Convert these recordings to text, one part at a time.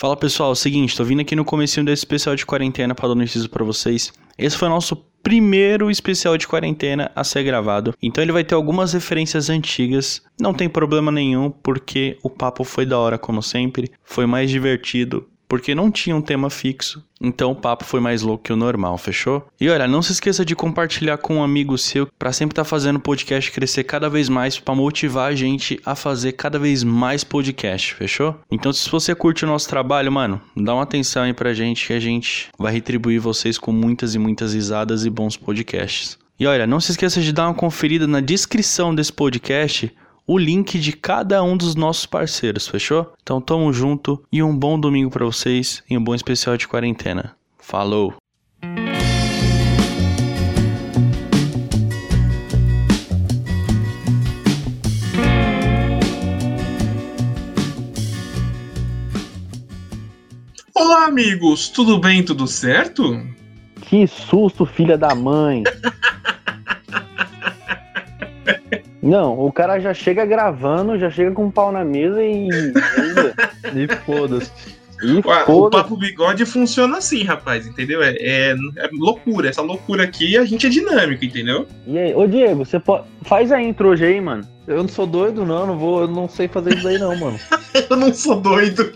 Fala pessoal, é seguinte, tô vindo aqui no comecinho desse especial de quarentena para dar um inciso para vocês. Esse foi o nosso primeiro especial de quarentena a ser gravado, então ele vai ter algumas referências antigas. Não tem problema nenhum, porque o papo foi da hora como sempre, foi mais divertido, porque não tinha um tema fixo, então o papo foi mais louco que o normal, fechou? E olha, não se esqueça de compartilhar com um amigo seu para sempre estar tá fazendo o podcast crescer cada vez mais para motivar a gente a fazer cada vez mais podcast, fechou? Então se você curte o nosso trabalho, mano, dá uma atenção aí pra gente que a gente vai retribuir vocês com muitas e muitas risadas e bons podcasts. E olha, não se esqueça de dar uma conferida na descrição desse podcast o link de cada um dos nossos parceiros, fechou? Então tamo junto e um bom domingo para vocês e um bom especial de quarentena. Falou! Olá, amigos! Tudo bem? Tudo certo? Que susto, filha da mãe! Não, o cara já chega gravando, já chega com um pau na mesa e. e foda-se. Foda o Papo Bigode funciona assim, rapaz, entendeu? É, é, é, loucura. Essa loucura aqui a gente é dinâmico, entendeu? E aí, ô Diego, você pode. Faz a intro hoje aí, mano. Eu não sou doido, não, não vou, eu não sei fazer isso aí, não, mano. eu não sou doido.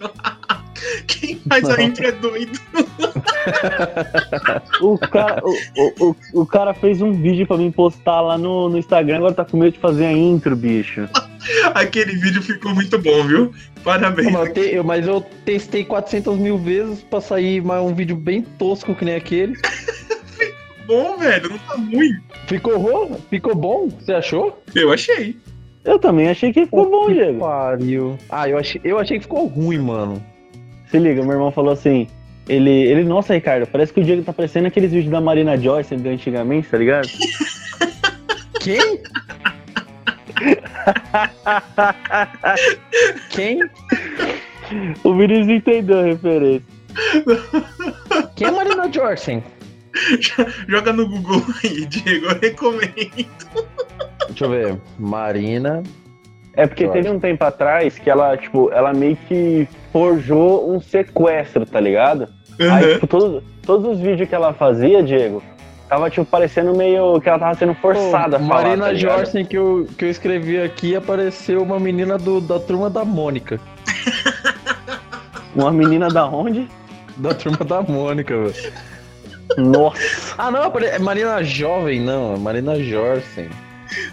Quem faz a intro é doido. o, cara, o, o, o, cara fez um vídeo pra mim postar lá no, no Instagram, agora tá com medo de fazer a intro, bicho. Aquele vídeo ficou muito bom, viu? Parabéns. Mas eu, te, mas eu testei 400 mil vezes pra sair um vídeo bem tosco que nem aquele. ficou bom, velho, não tá ruim. Ficou bom? Ficou bom? Você achou? Eu achei. Eu também achei que ficou bom, que Diego. Pariu. Ah, eu achei, eu achei que ficou ruim, mano. Se liga, meu irmão falou assim: ele, ele, nossa, Ricardo, parece que o Diego tá parecendo aqueles vídeos da Marina Joyce de antigamente, tá ligado? Quem? Quem? O Vinícius entendeu a referência. Quem é Marina Joyce? Joga no Google aí, Diego, eu recomendo. Deixa eu ver. Marina é porque teve um tempo atrás que ela, tipo, ela meio que forjou um sequestro, tá ligado? Uhum. Aí, tipo, todos, todos os vídeos que ela fazia, Diego, tava, tipo, parecendo meio que ela tava sendo forçada Pô, a falar, Marina tá Jorsen, que eu, que eu escrevi aqui, apareceu uma menina do, da turma da Mônica. uma menina da onde? Da turma da Mônica, velho. Nossa. Ah, não, é Marina Jovem, não, é Marina Jorsen.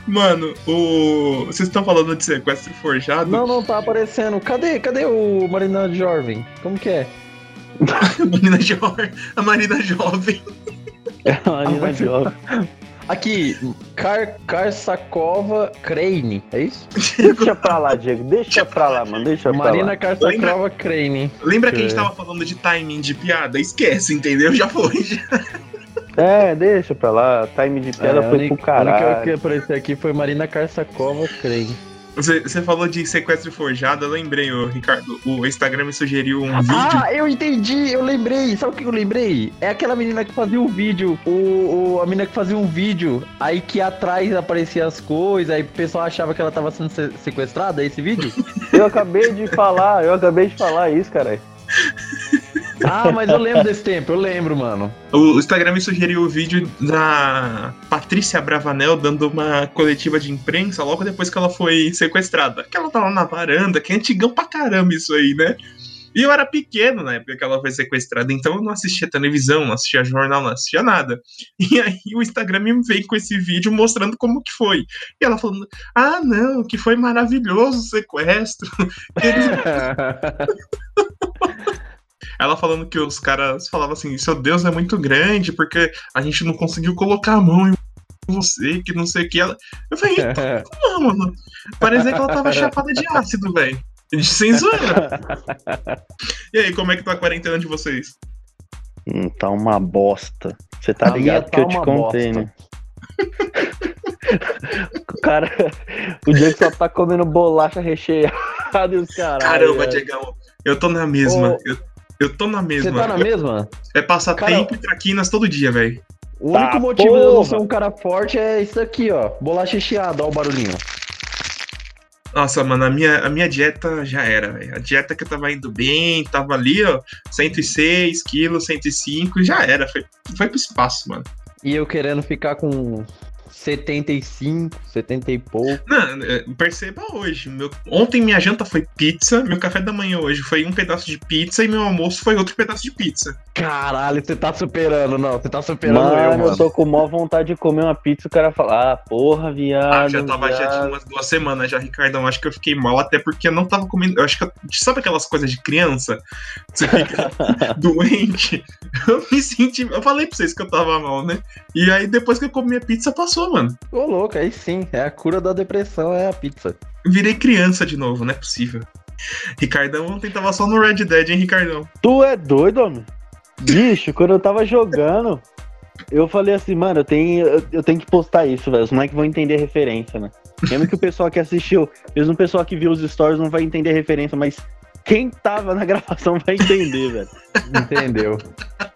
Mano, o. Vocês estão falando de sequestro forjado? Não, não tá aparecendo. Cadê, cadê o Marina Jovem? Como que é? a Marina Jovem. A Marina Jovem. É a Marina Jovem. Aqui, Car Karsakova Crane, é isso? Deixa pra lá, Diego. Deixa pra lá, mano. Deixa Marina pra lá. Marina Karsakova Crane. Lembra que a gente tava falando de timing de piada? Esquece, entendeu? Já foi. Já. É, deixa pra lá. Time de piada é, foi pro caralho. A única que apareceu aqui foi Marina Karsakova, creio. Você, você falou de sequestro forjado, eu lembrei, o Ricardo. O Instagram me sugeriu um vídeo. Ah, eu entendi, eu lembrei. Sabe o que eu lembrei? É aquela menina que fazia um vídeo. O, o, a menina que fazia um vídeo, aí que atrás aparecia as coisas, aí o pessoal achava que ela tava sendo sequestrada, é esse vídeo? eu acabei de falar, eu acabei de falar isso, cara. Ah, mas eu lembro desse tempo, eu lembro, mano. O Instagram me sugeriu o vídeo da Patrícia Bravanel dando uma coletiva de imprensa logo depois que ela foi sequestrada. Que ela tá lá na varanda, que é antigão pra caramba isso aí, né? E eu era pequeno na época que ela foi sequestrada, então eu não assistia televisão, não assistia jornal, não assistia nada. E aí o Instagram me veio com esse vídeo mostrando como que foi. E ela falando: Ah, não, que foi maravilhoso o sequestro. Ela falando que os caras falavam assim: seu Deus é muito grande, porque a gente não conseguiu colocar a mão em você, que não sei o que. Ela... Eu falei, não, mano. Parecia que ela tava chapada de ácido, velho. Sem zoeira. e aí, como é que tá a quarentena de vocês? Hum, tá uma bosta. Você tá a ligado que tá eu te contei, bosta. né? o cara, o Diego só tá comendo bolacha recheada e os caras. Caramba, Diegão, eu tô na mesma. Ô, eu, eu tô na mesma. Você tá na mesma? É passar cara, tempo e traquinas todo dia, velho. O único tá, motivo porra. de eu não ser um cara forte é isso aqui, ó. Bolacha recheada, ó o barulhinho. Nossa, mano, a minha, a minha dieta já era, velho. A dieta que eu tava indo bem, tava ali, ó, 106 quilos, 105, já era. Foi, foi pro espaço, mano. E eu querendo ficar com 75, 70 e pouco. Não, é, perceba hoje. Meu, ontem minha janta foi pizza, meu café da manhã hoje foi um pedaço de pizza e meu almoço foi outro pedaço de pizza. Caralho, você tá superando, não. Você tá superando mano, eu, mano. eu tô com maior vontade de comer uma pizza o cara fala, ah, porra, viado. Ah, já tava, já viado. tinha umas duas semanas já, Ricardão. Acho que eu fiquei mal, até porque eu não tava comendo. Eu acho que. eu- sabe aquelas coisas de criança? Você fica doente. Eu me senti. Eu falei pra vocês que eu tava mal, né? E aí depois que eu comi a pizza, passou, mano. Ô, louco, aí sim. É a cura da depressão, é a pizza. Virei criança de novo, não é possível. Ricardão ontem tava só no Red Dead, hein, Ricardão? Tu é doido, homem? Bicho, quando eu tava jogando, eu falei assim, mano, eu tenho, eu, tenho que postar isso, velho. Os moleques vão entender a referência, né? Mesmo que o pessoal que assistiu, mesmo o pessoal que viu os stories não vai entender a referência, mas quem tava na gravação vai entender, velho. Entendeu?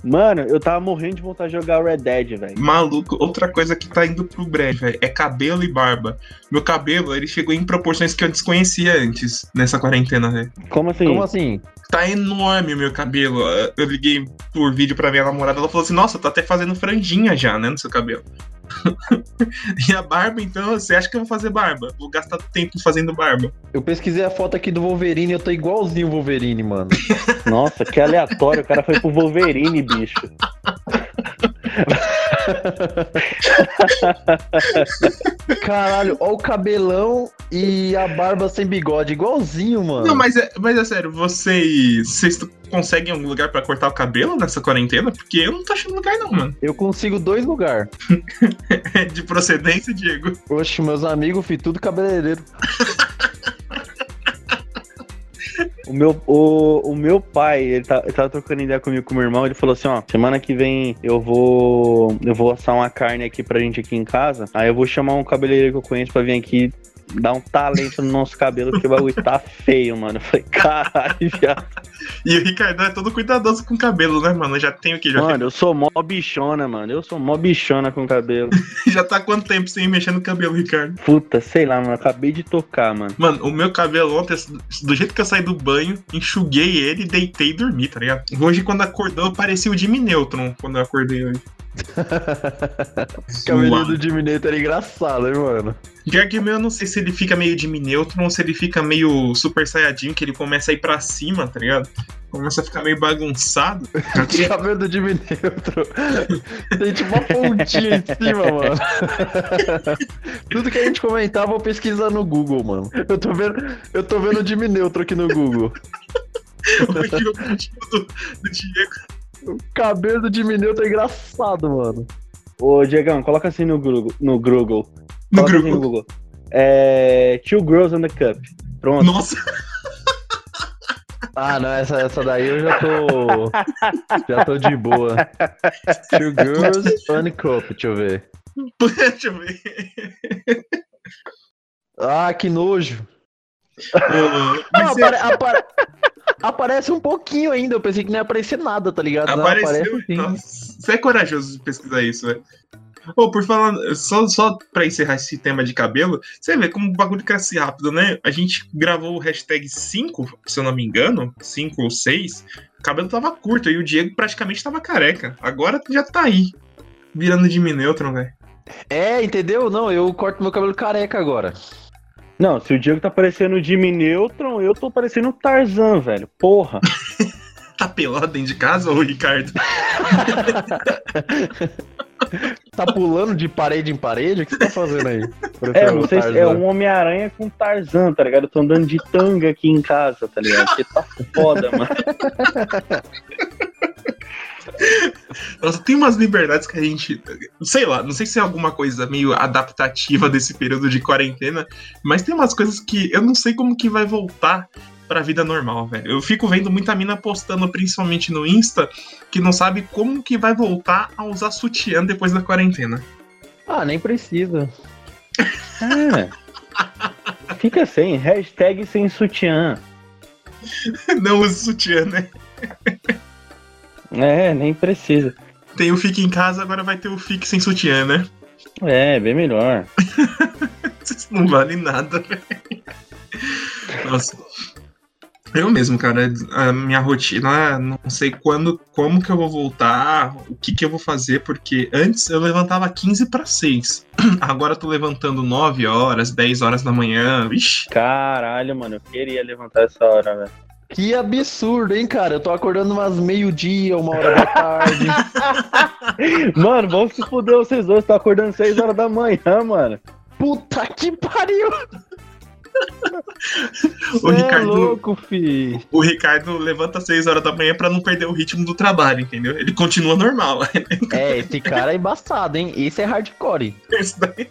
Mano, eu tava morrendo de vontade de jogar Red Dead, velho. Maluco, outra coisa que tá indo pro breve, velho, é cabelo e barba. Meu cabelo, ele chegou em proporções que eu desconhecia antes, nessa quarentena, velho. Como assim? Como assim? Tá enorme o meu cabelo. Eu liguei por vídeo pra minha namorada, ela falou assim, nossa, tá até fazendo franjinha já, né, no seu cabelo. e a barba, então, você acha que eu vou fazer barba? Vou gastar tempo fazendo barba. Eu pesquisei a foto aqui do Wolverine eu tô igualzinho o Wolverine, mano. Nossa, que aleatório. O cara foi pro Wolverine, bicho. Caralho, ó o cabelão e a barba sem bigode, igualzinho, mano. Não, mas é, mas é sério, vocês, vocês conseguem algum lugar pra cortar o cabelo nessa quarentena? Porque eu não tô achando lugar não, mano. Eu consigo dois lugares. De procedência, Diego. Oxe, meus amigos, fi, tudo cabeleireiro. O meu, o, o meu pai, ele, tá, ele tava trocando ideia comigo com meu irmão, ele falou assim, ó, semana que vem eu vou eu vou assar uma carne aqui pra gente aqui em casa, aí eu vou chamar um cabeleireiro que eu conheço pra vir aqui dar um talento no nosso cabelo, porque o bagulho tá feio, mano. Eu falei, caralho, viado. E o Ricardão é todo cuidadoso com o cabelo, né, mano? Já tem o quê? Já, Mano, eu sou mó bichona, mano. Eu sou mó bichona com cabelo. tem- já tá quanto tempo sem mexer no cabelo, Ricardo? Puta, sei lá, mano. eu Acabei de tocar, mano. Mano, o meu cabelo ontem, do jeito que eu saí do banho, enxuguei ele, deitei e dormi, tá ligado? Hoje, quando acordou, eu parecia o Jimmy Neutron quando eu acordei hoje. Cabelinho do Jimmy Neutron era engraçado, hein, mano. Pior que meu, eu não sei se ele fica meio Jimmy Neutron ou se ele fica meio Super Saiyajin, que ele começa a ir pra cima, tá ligado? Começa a ficar meio bagunçado. O cabelo do Jimmy Neutron tem tipo uma pontinha em cima, mano. Tudo que a gente comentava, eu pesquisar no Google, mano. Eu tô vendo, eu tô vendo o Jimmy Neutron aqui no Google. Hoje o objetivo do, do Diego. O cabelo do Jimmy Neutron é engraçado, mano. Ô, Diegão, coloca assim no Google. No Google. No Coloca assim no. Google. É. Two Girls in the Cup. Pronto. Nossa, Ah, não, essa, essa daí eu já tô. Já tô de boa. Two girls, one cup, deixa eu ver. deixa eu ver. Ah, que nojo. Ô, Não, apare- apare- aparece um pouquinho ainda. Eu pensei que não ia aparecer nada, tá ligado? Não, apareceu. aparece sim. Nossa, você é corajoso de pesquisar isso, velho. Ô, por falar, só, só pra encerrar esse tema de cabelo, você vê como o bagulho cresce rápido, né? A gente gravou o hashtag 5, se eu não me engano, 5 ou 6, o cabelo tava curto e o Diego praticamente tava careca. Agora já tá aí, virando de Neutron, velho. É, entendeu? Não, eu corto meu cabelo careca agora. Não, se o Diego tá parecendo o Jimmy Neutron, eu tô parecendo o Tarzan, velho. Porra. Tá pelado dentro de casa, ô Ricardo? Tá pulando de parede em parede? O que você tá fazendo aí? É, não sei se é um Homem-Aranha com Tarzan, tá ligado? Eu tô andando de tanga aqui em casa, tá ligado? Porque tá foda, mano. Nossa, tem umas liberdades que a gente. Sei lá, não sei se é alguma coisa meio adaptativa desse período de quarentena, mas tem umas coisas que eu não sei como que vai voltar pra vida normal, velho. Eu fico vendo muita mina postando, principalmente no Insta, que não sabe como que vai voltar a usar sutiã depois da quarentena. Ah, nem precisa. É. Fica sem, hashtag sem sutiã. Não use sutiã, né? É, nem precisa. Tem o Fique em Casa, agora vai ter o Fique sem sutiã, né? É, bem melhor. Isso não vale nada, velho. Nossa. Eu mesmo, cara, a minha rotina, não sei quando, como que eu vou voltar, o que que eu vou fazer, porque antes eu levantava 15 para 6. Agora eu tô levantando 9 horas, 10 horas da manhã. Ixi. Caralho, mano, eu queria levantar essa hora, velho. Que absurdo, hein, cara? Eu tô acordando umas meio-dia, uma hora da tarde. mano, vamos se fuder vocês dois, tô acordando 6 horas da manhã, mano. Puta que pariu! o Cê Ricardo, é louco, fi. o Ricardo levanta às 6 horas da manhã pra não perder o ritmo do trabalho, entendeu? Ele continua normal. É, esse cara é embaçado, hein? Esse é hardcore. Esse daí-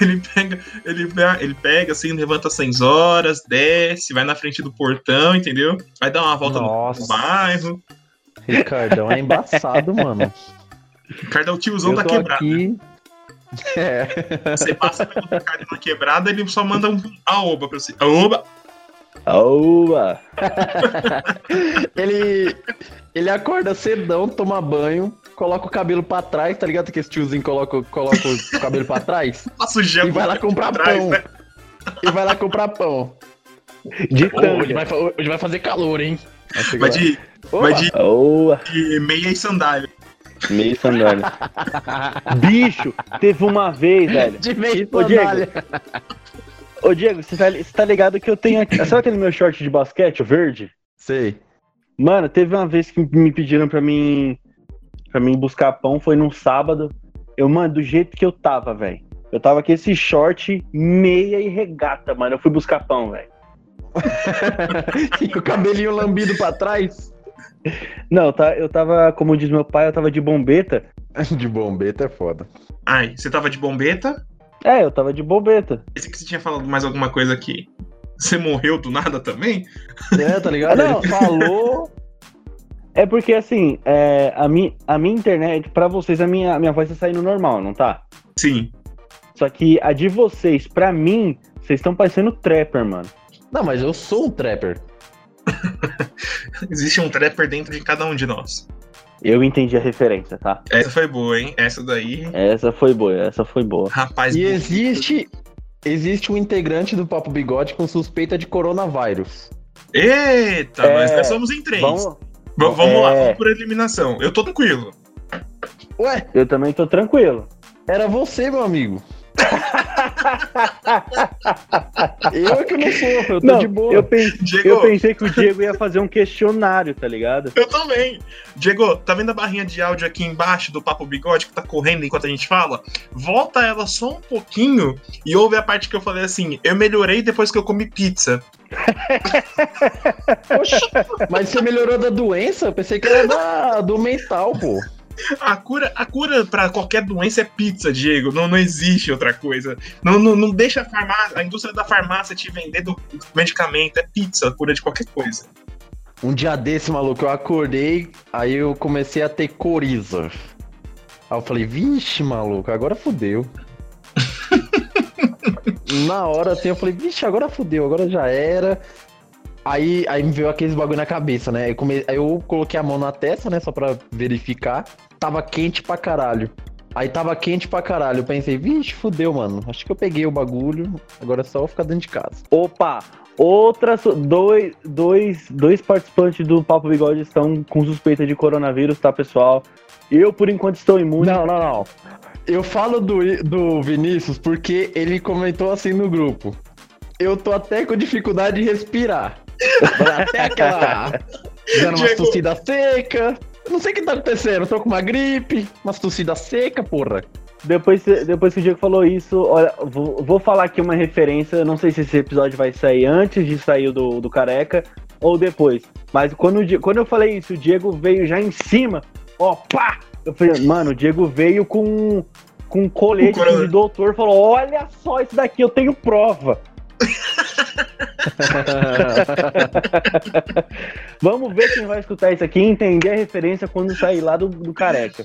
Ele pega, ele, pega- ele pega assim, levanta às 6 horas, desce, vai na frente do portão, entendeu? Vai dar uma volta no Nossa. bairro. Ricardão é embaçado, mano. Ricardo é o tiozão Eu da tô quebrada. aqui. É. Você passa pelo Ricardo na quebrada, ele só manda um aoba pra você. Aoba! Oba! Ele. Ele acorda cedão, toma banho, coloca o cabelo pra trás, tá ligado? Que esse tiozinho coloca, coloca o cabelo pra trás Passa o gel e vai lá comprar atrás, pão. né? E vai lá comprar pão. De Ô, hoje, vai, hoje vai fazer calor, hein? Vai lá. de, vai de, de meia e sandália. Meio sandália. Bicho, teve uma vez, velho. De meio Ô, Diego. sandália. Ô, Diego, você tá, você tá ligado que eu tenho aqui. Sabe aquele meu short de basquete, o verde? Sei. Mano, teve uma vez que me pediram pra mim. para mim buscar pão, foi num sábado. Eu, mano, do jeito que eu tava, velho. Eu tava com esse short, meia e regata, mano. Eu fui buscar pão, velho. E o cabelinho lambido pra trás. Não, tá, eu tava, como diz meu pai, eu tava de bombeta. De bombeta é foda. Ai, você tava de bombeta? É, eu tava de bombeta. Esse que você tinha falado mais alguma coisa aqui. Você morreu do nada também? É, tá ligado? não, falou. É porque assim, é, a, mi, a minha internet, pra vocês, a minha, a minha voz tá saindo normal, não tá? Sim. Só que a de vocês, pra mim, vocês estão parecendo trapper, mano. Não, mas eu sou um trapper. Existe um trapper dentro de cada um de nós. Eu entendi a referência, tá? Essa foi boa, hein? Essa daí. Essa foi boa, essa foi boa. Rapaz, E existe. Existe um integrante do Papo Bigode com suspeita de coronavírus. Eita, É, nós, nós somos em três. Vamos, V- vamos lá, é. vamos por eliminação. Eu tô tranquilo. Ué, eu também tô tranquilo. era você, meu amigo. eu é que não sou, eu tô Não, de boa. eu, Diego, eu pensei que o Diego ia fazer um questionário, tá ligado? eu também. Diego, tá vendo a barrinha de áudio aqui embaixo do Papo Bigode que tá correndo enquanto a gente fala? Volta ela só um pouquinho e ouve a parte que eu falei assim: eu melhorei depois que eu comi pizza. Oxi, mas você melhorou da doença? Eu pensei que era da, do mental, pô. A cura, a cura para qualquer doença é pizza, Diego. Não, não existe outra coisa. Não, não, não deixa a, farmácia, a indústria da farmácia te vender do medicamento. É pizza, a cura de qualquer coisa. Um dia desse, maluco, eu acordei, aí eu comecei a ter coriza. Aí eu falei, vixe, maluco, agora fudeu. Na hora, assim, eu falei, vixe, agora fudeu, agora já era. Aí, aí me veio aqueles bagulho na cabeça, né? Eu come... Aí eu coloquei a mão na testa, né, só pra verificar. Tava quente pra caralho. Aí tava quente pra caralho. Eu pensei, vixe, fudeu, mano. Acho que eu peguei o bagulho, agora é só eu ficar dentro de casa. Opa! Outras. Dois, dois, dois participantes do Papo Bigode estão com suspeita de coronavírus, tá, pessoal? Eu, por enquanto, estou imune. Não, não, não. Eu falo do, do Vinícius porque ele comentou assim no grupo. Eu tô até com dificuldade de respirar. Até aquela. Dando uma tossida seca. Não sei o que tá acontecendo. Tô com uma gripe, uma tossida seca, porra. Depois, depois que o Diego falou isso, olha, vou, vou falar aqui uma referência. eu Não sei se esse episódio vai sair antes de sair do, do Careca ou depois. Mas quando, o quando eu falei isso, o Diego veio já em cima. Ó, pá! Eu falei, mano, o Diego veio com, com um colete de doutor. Falou: Olha só isso daqui, eu tenho prova. Vamos ver quem vai escutar isso aqui e entender a referência quando sair lá do, do Careca.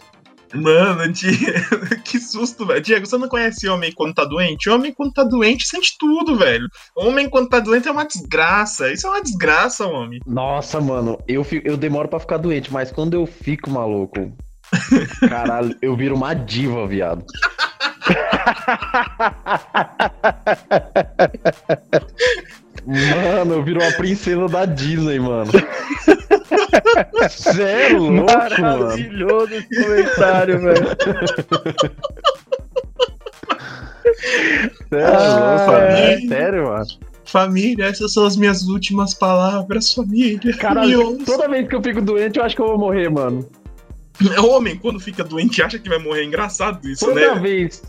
Mano, Diego, que susto, velho. Diego, você não conhece homem quando tá doente? Homem quando tá doente sente tudo, velho. Homem quando tá doente é uma desgraça. Isso é uma desgraça, homem. Nossa, mano, eu, fico- eu demoro pra ficar doente, mas quando eu fico maluco. Caralho, eu viro uma diva, viado. Mano, virou uma princesa da Disney, mano. Sério, louco, mano. Maravilhoso esse comentário, velho. Sério, Ah, louco, mano. é. Sério, mano. Família, essas são as minhas últimas palavras, família. Cara, Me ouça. toda vez que eu fico doente, eu acho que eu vou morrer, mano. Homem, quando fica doente, acha que vai morrer. É engraçado isso, Toda né? vez.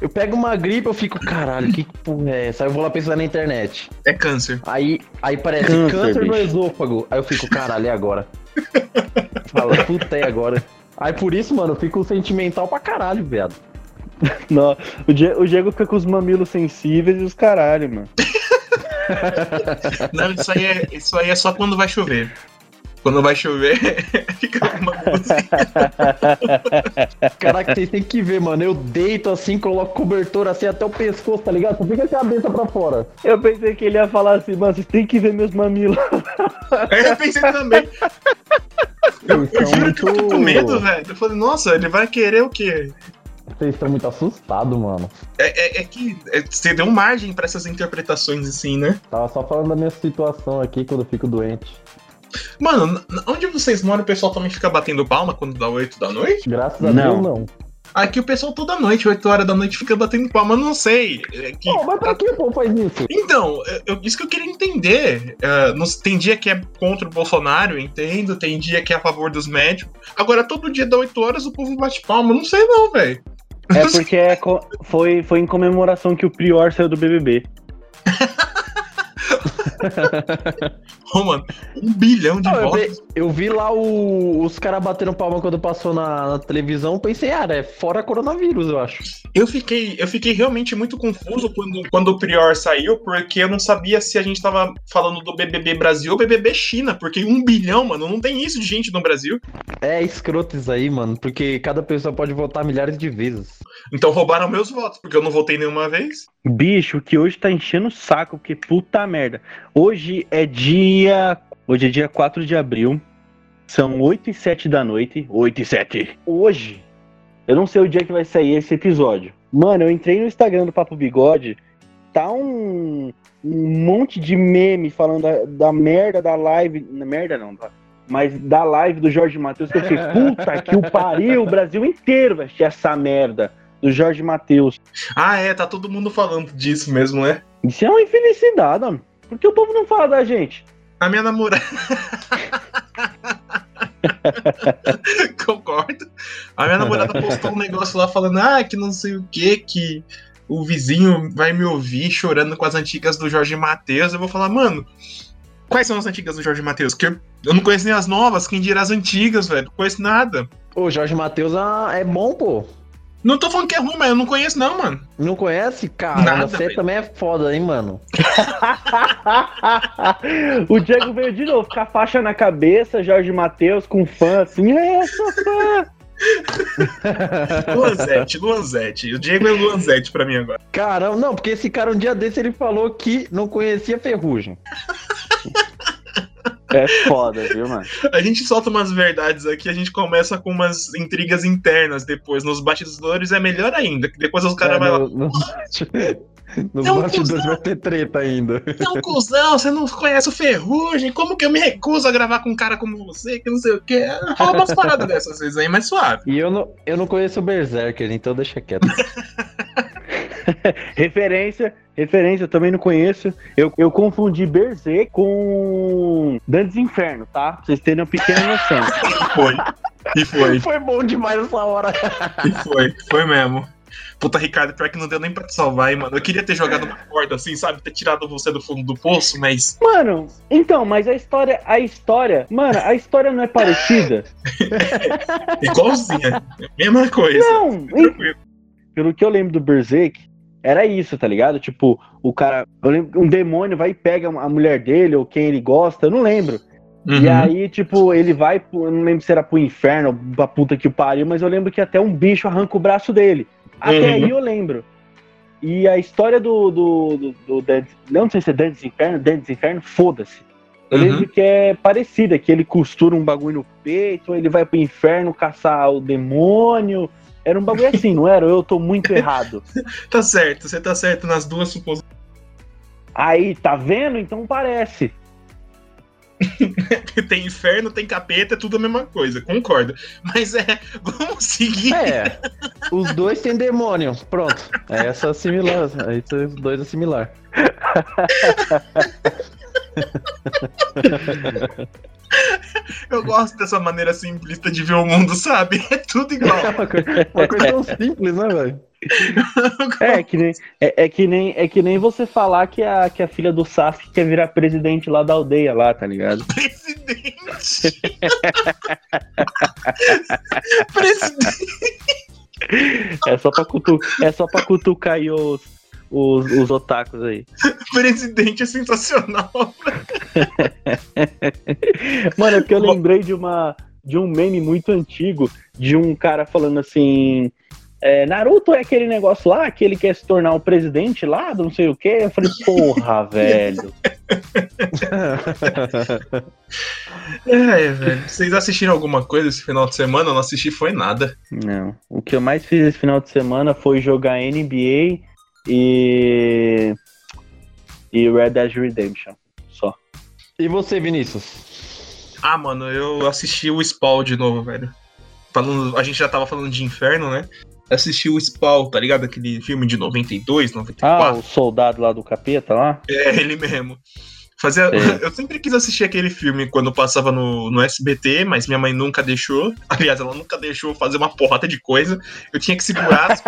Eu pego uma gripe, eu fico, caralho, que porra é essa? Aí eu vou lá pesquisar na internet. É câncer. Aí, aí parece Câncer, câncer, no esôfago. Aí eu fico, caralho, é agora. Fala, puta, é agora. Aí por isso, mano, eu fico sentimental pra caralho, viado. Não, o, Die- o Diego fica com os mamilos sensíveis e os caralho, mano. Não, isso aí, é, isso aí é só quando vai chover. Quando vai chover, fica uma música. Caraca, vocês têm que ver, mano. Eu deito assim, coloco cobertor assim até o pescoço, tá ligado? Só fica a cabeça pra fora. Eu pensei que ele ia falar assim, mano, vocês têm que ver meus mamilos. Aí eu pensei também. Eu, eu Vocês juro estão que eu fiquei com medo, velho. Eu falei, nossa, ele vai querer o quê? Vocês estão muito assustados, mano. É, é- é que é, você deu margem pra essas interpretações assim, né? Tava só falando da minha situação aqui quando eu fico doente. Mano, onde vocês moram, o pessoal também fica batendo palma quando dá 8 da noite? Graças a Não. Deus, não. Aqui o pessoal toda noite, 8 horas da noite, fica batendo palma, eu não sei. É que- Pô, mas pra que o povo faz isso? Então, eu- isso que eu queria entender. É, nos- tem dia que é contra o Bolsonaro, eu entendo. Tem dia que é a favor dos médicos. Agora, todo dia dá 8 horas, o povo bate palma. Eu Não sei não, velho. É porque é foi, foi em comemoração que o Prior saiu do BBB. Ô, mano, um bilhão de Não, eu, votos. vi, eu vi lá o- os caras batendo palma quando passou na, na televisão, pensei, ah, é fora coronavírus, eu acho. Eu fiquei, eu fiquei realmente muito confuso quando, quando o Prior saiu, porque eu não sabia se a gente tava falando do BBB Brasil ou BBB China, porque um bilhão, mano, não tem isso de gente no Brasil. É escroto isso aí, mano, porque cada pessoa pode votar milhares de vezes. Então roubaram meus votos, porque eu não votei nenhuma vez. Bicho, que hoje tá enchendo o saco, porque puta merda. Hoje é dia. Hoje é dia 4 de abril. São 8 e 7 da noite. 8 e 7. Hoje, eu não sei o dia que vai sair esse episódio. Mano, eu entrei no Instagram do Papo Bigode. Tá um, um monte de meme falando da, da merda da live. Merda não, tá? Mas da live do Jorge Matheus, que eu fiquei, puta que o pariu, o Brasil inteiro vai assistir essa merda do Jorge Matheus. Ah, é, tá todo mundo falando disso mesmo, né? Isso é uma infelicidade, mano. Por que o povo não fala da gente? A minha namorada. Concordo. A minha namorada postou um negócio lá falando, ah, que não sei o que, que o vizinho vai me ouvir chorando com as antigas do Jorge Matheus. Eu vou falar, mano, quais são as antigas do Jorge Matheus? Que eu, eu não conheço nem as novas, quem dirá as antigas, velho. Não conheço nada. Ô, Jorge Matheus ah, é bom, pô. Não tô falando que é ruim, mas eu não conheço, não, mano. Não conhece? Cara, Nada, você velho. também é foda, hein, mano. o Diego veio de novo, com a faixa na cabeça, Jorge Matheus com fã assim, é, sou fã. Luanzete, Luanzete. O Diego é Luanzete pra mim agora. Caramba, não, porque esse cara um dia desse ele falou que não conhecia ferrugem. É foda, viu, mano? A gente solta umas verdades aqui, a gente começa com umas intrigas internas depois. Nos bastidores é melhor ainda, que depois os caras É, vão lá. no- no- Nos É um bastidores vai ter treta ainda. Não, cuzão, você não conhece o Ferrugem, como que eu me recuso a gravar com um cara como você, que não sei o quê? Fala umas paradas dessas vezes aí, mais suave. E eu não, eu não conheço o Berserker, então deixa quieto. Referência, referência, eu também não conheço. Eu, eu confundi Berserk com Dantes Inferno, tá? Pra vocês terem uma pequena noção. E foi. E foi, Foi bom demais essa hora. e foi, foi mesmo. Puta, Ricardo, pior que não deu nem pra te salvar, hein, mano. Eu queria ter jogado uma corda assim, sabe? Ter tirado você do fundo do poço, mas. Mano, então, mas a história, a história, mano, a história não é parecida? Igualzinha. Mesma coisa. Não, pelo que eu lembro do Berserk, era isso, tá ligado? Tipo, o cara. Eu lembro, um demônio vai e pega a mulher dele, ou quem ele gosta, eu não lembro. E Uhum. aí, tipo, ele vai, eu não lembro se era pro inferno, ou pra puta que o pariu, mas eu lembro que até um bicho arranca o braço dele. Até Uhum. aí eu lembro. E a história do. do, do, do Dantes- não sei se é Dantes Inferno, Dantes Inferno, foda-se. Eu Uhum. lembro que é parecida, que ele costura um bagulho no peito, ele vai pro inferno caçar o demônio. Era um bagulho assim, não era? Eu tô muito errado. Tá certo, você tá certo nas duas suposições. Aí, tá vendo? Então parece. tem inferno, tem capeta, é tudo a mesma coisa, concordo. Mas é, vamos seguir. É, os dois têm demônio, pronto. É essa similar, aí os dois é similar. Eu gosto dessa maneira simplista de ver o mundo, sabe? É tudo igual. É uma coisa, uma coisa tão simples, né, velho? É, que nem, é, é, que nem, é que nem você falar que a, que a filha do Sasuke quer virar presidente lá da aldeia lá, tá ligado? Presidente! presidente! É só pra, cutu, é só pra cutucar aí os, os, os otakus aí. Presidente é sensacional. Mano, é porque eu lembrei de uma de um meme muito antigo de um cara falando assim. É, Naruto é aquele negócio lá que ele quer se tornar o um presidente lá, não sei o que. Eu falei, porra, velho. é, velho. Vocês assistiram alguma coisa esse final de semana? Eu não assisti foi nada. Não. O que eu mais fiz esse final de semana foi jogar NBA e. E Red Dead Redemption. Só. E você, Vinícius? Ah, mano, eu assisti o Spawn de novo, velho. Falando, a gente já tava falando de inferno, né? Assisti o Spawn, tá ligado? Aquele filme de 92, 94. Ah, o soldado lá do capeta lá? É, ele mesmo. Fazia, eu sempre quis assistir aquele filme quando passava no, no SBT, mas minha mãe nunca deixou. Aliás, ela nunca deixou fazer uma porrada de coisa. Eu tinha que segurar.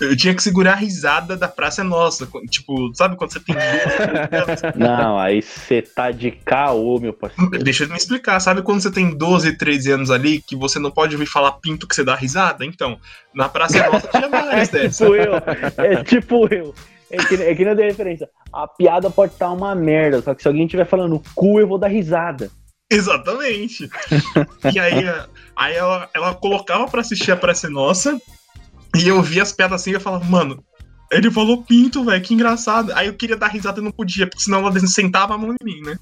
Eu tinha que segurar a risada da Praça Nossa. Tipo, sabe quando você tem. Não, aí você tá de caô, meu parceiro. Deixa eu me explicar. Sabe quando você tem 12, 13 anos ali que você não pode ouvir falar pinto que você dá risada? Então, na Praça Nossa tinha várias é Tipo eu. É tipo eu. É que, é que não tem referência. A piada pode estar uma merda, só que se alguém estiver falando cu, eu vou dar risada. Exatamente. e aí, aí ela, ela colocava pra assistir a Praça Nossa, e eu via as piadas assim e eu falava, mano, ele falou pinto, velho, que engraçado. Aí eu queria dar risada e não podia, porque senão ela sentava a mão em mim, né?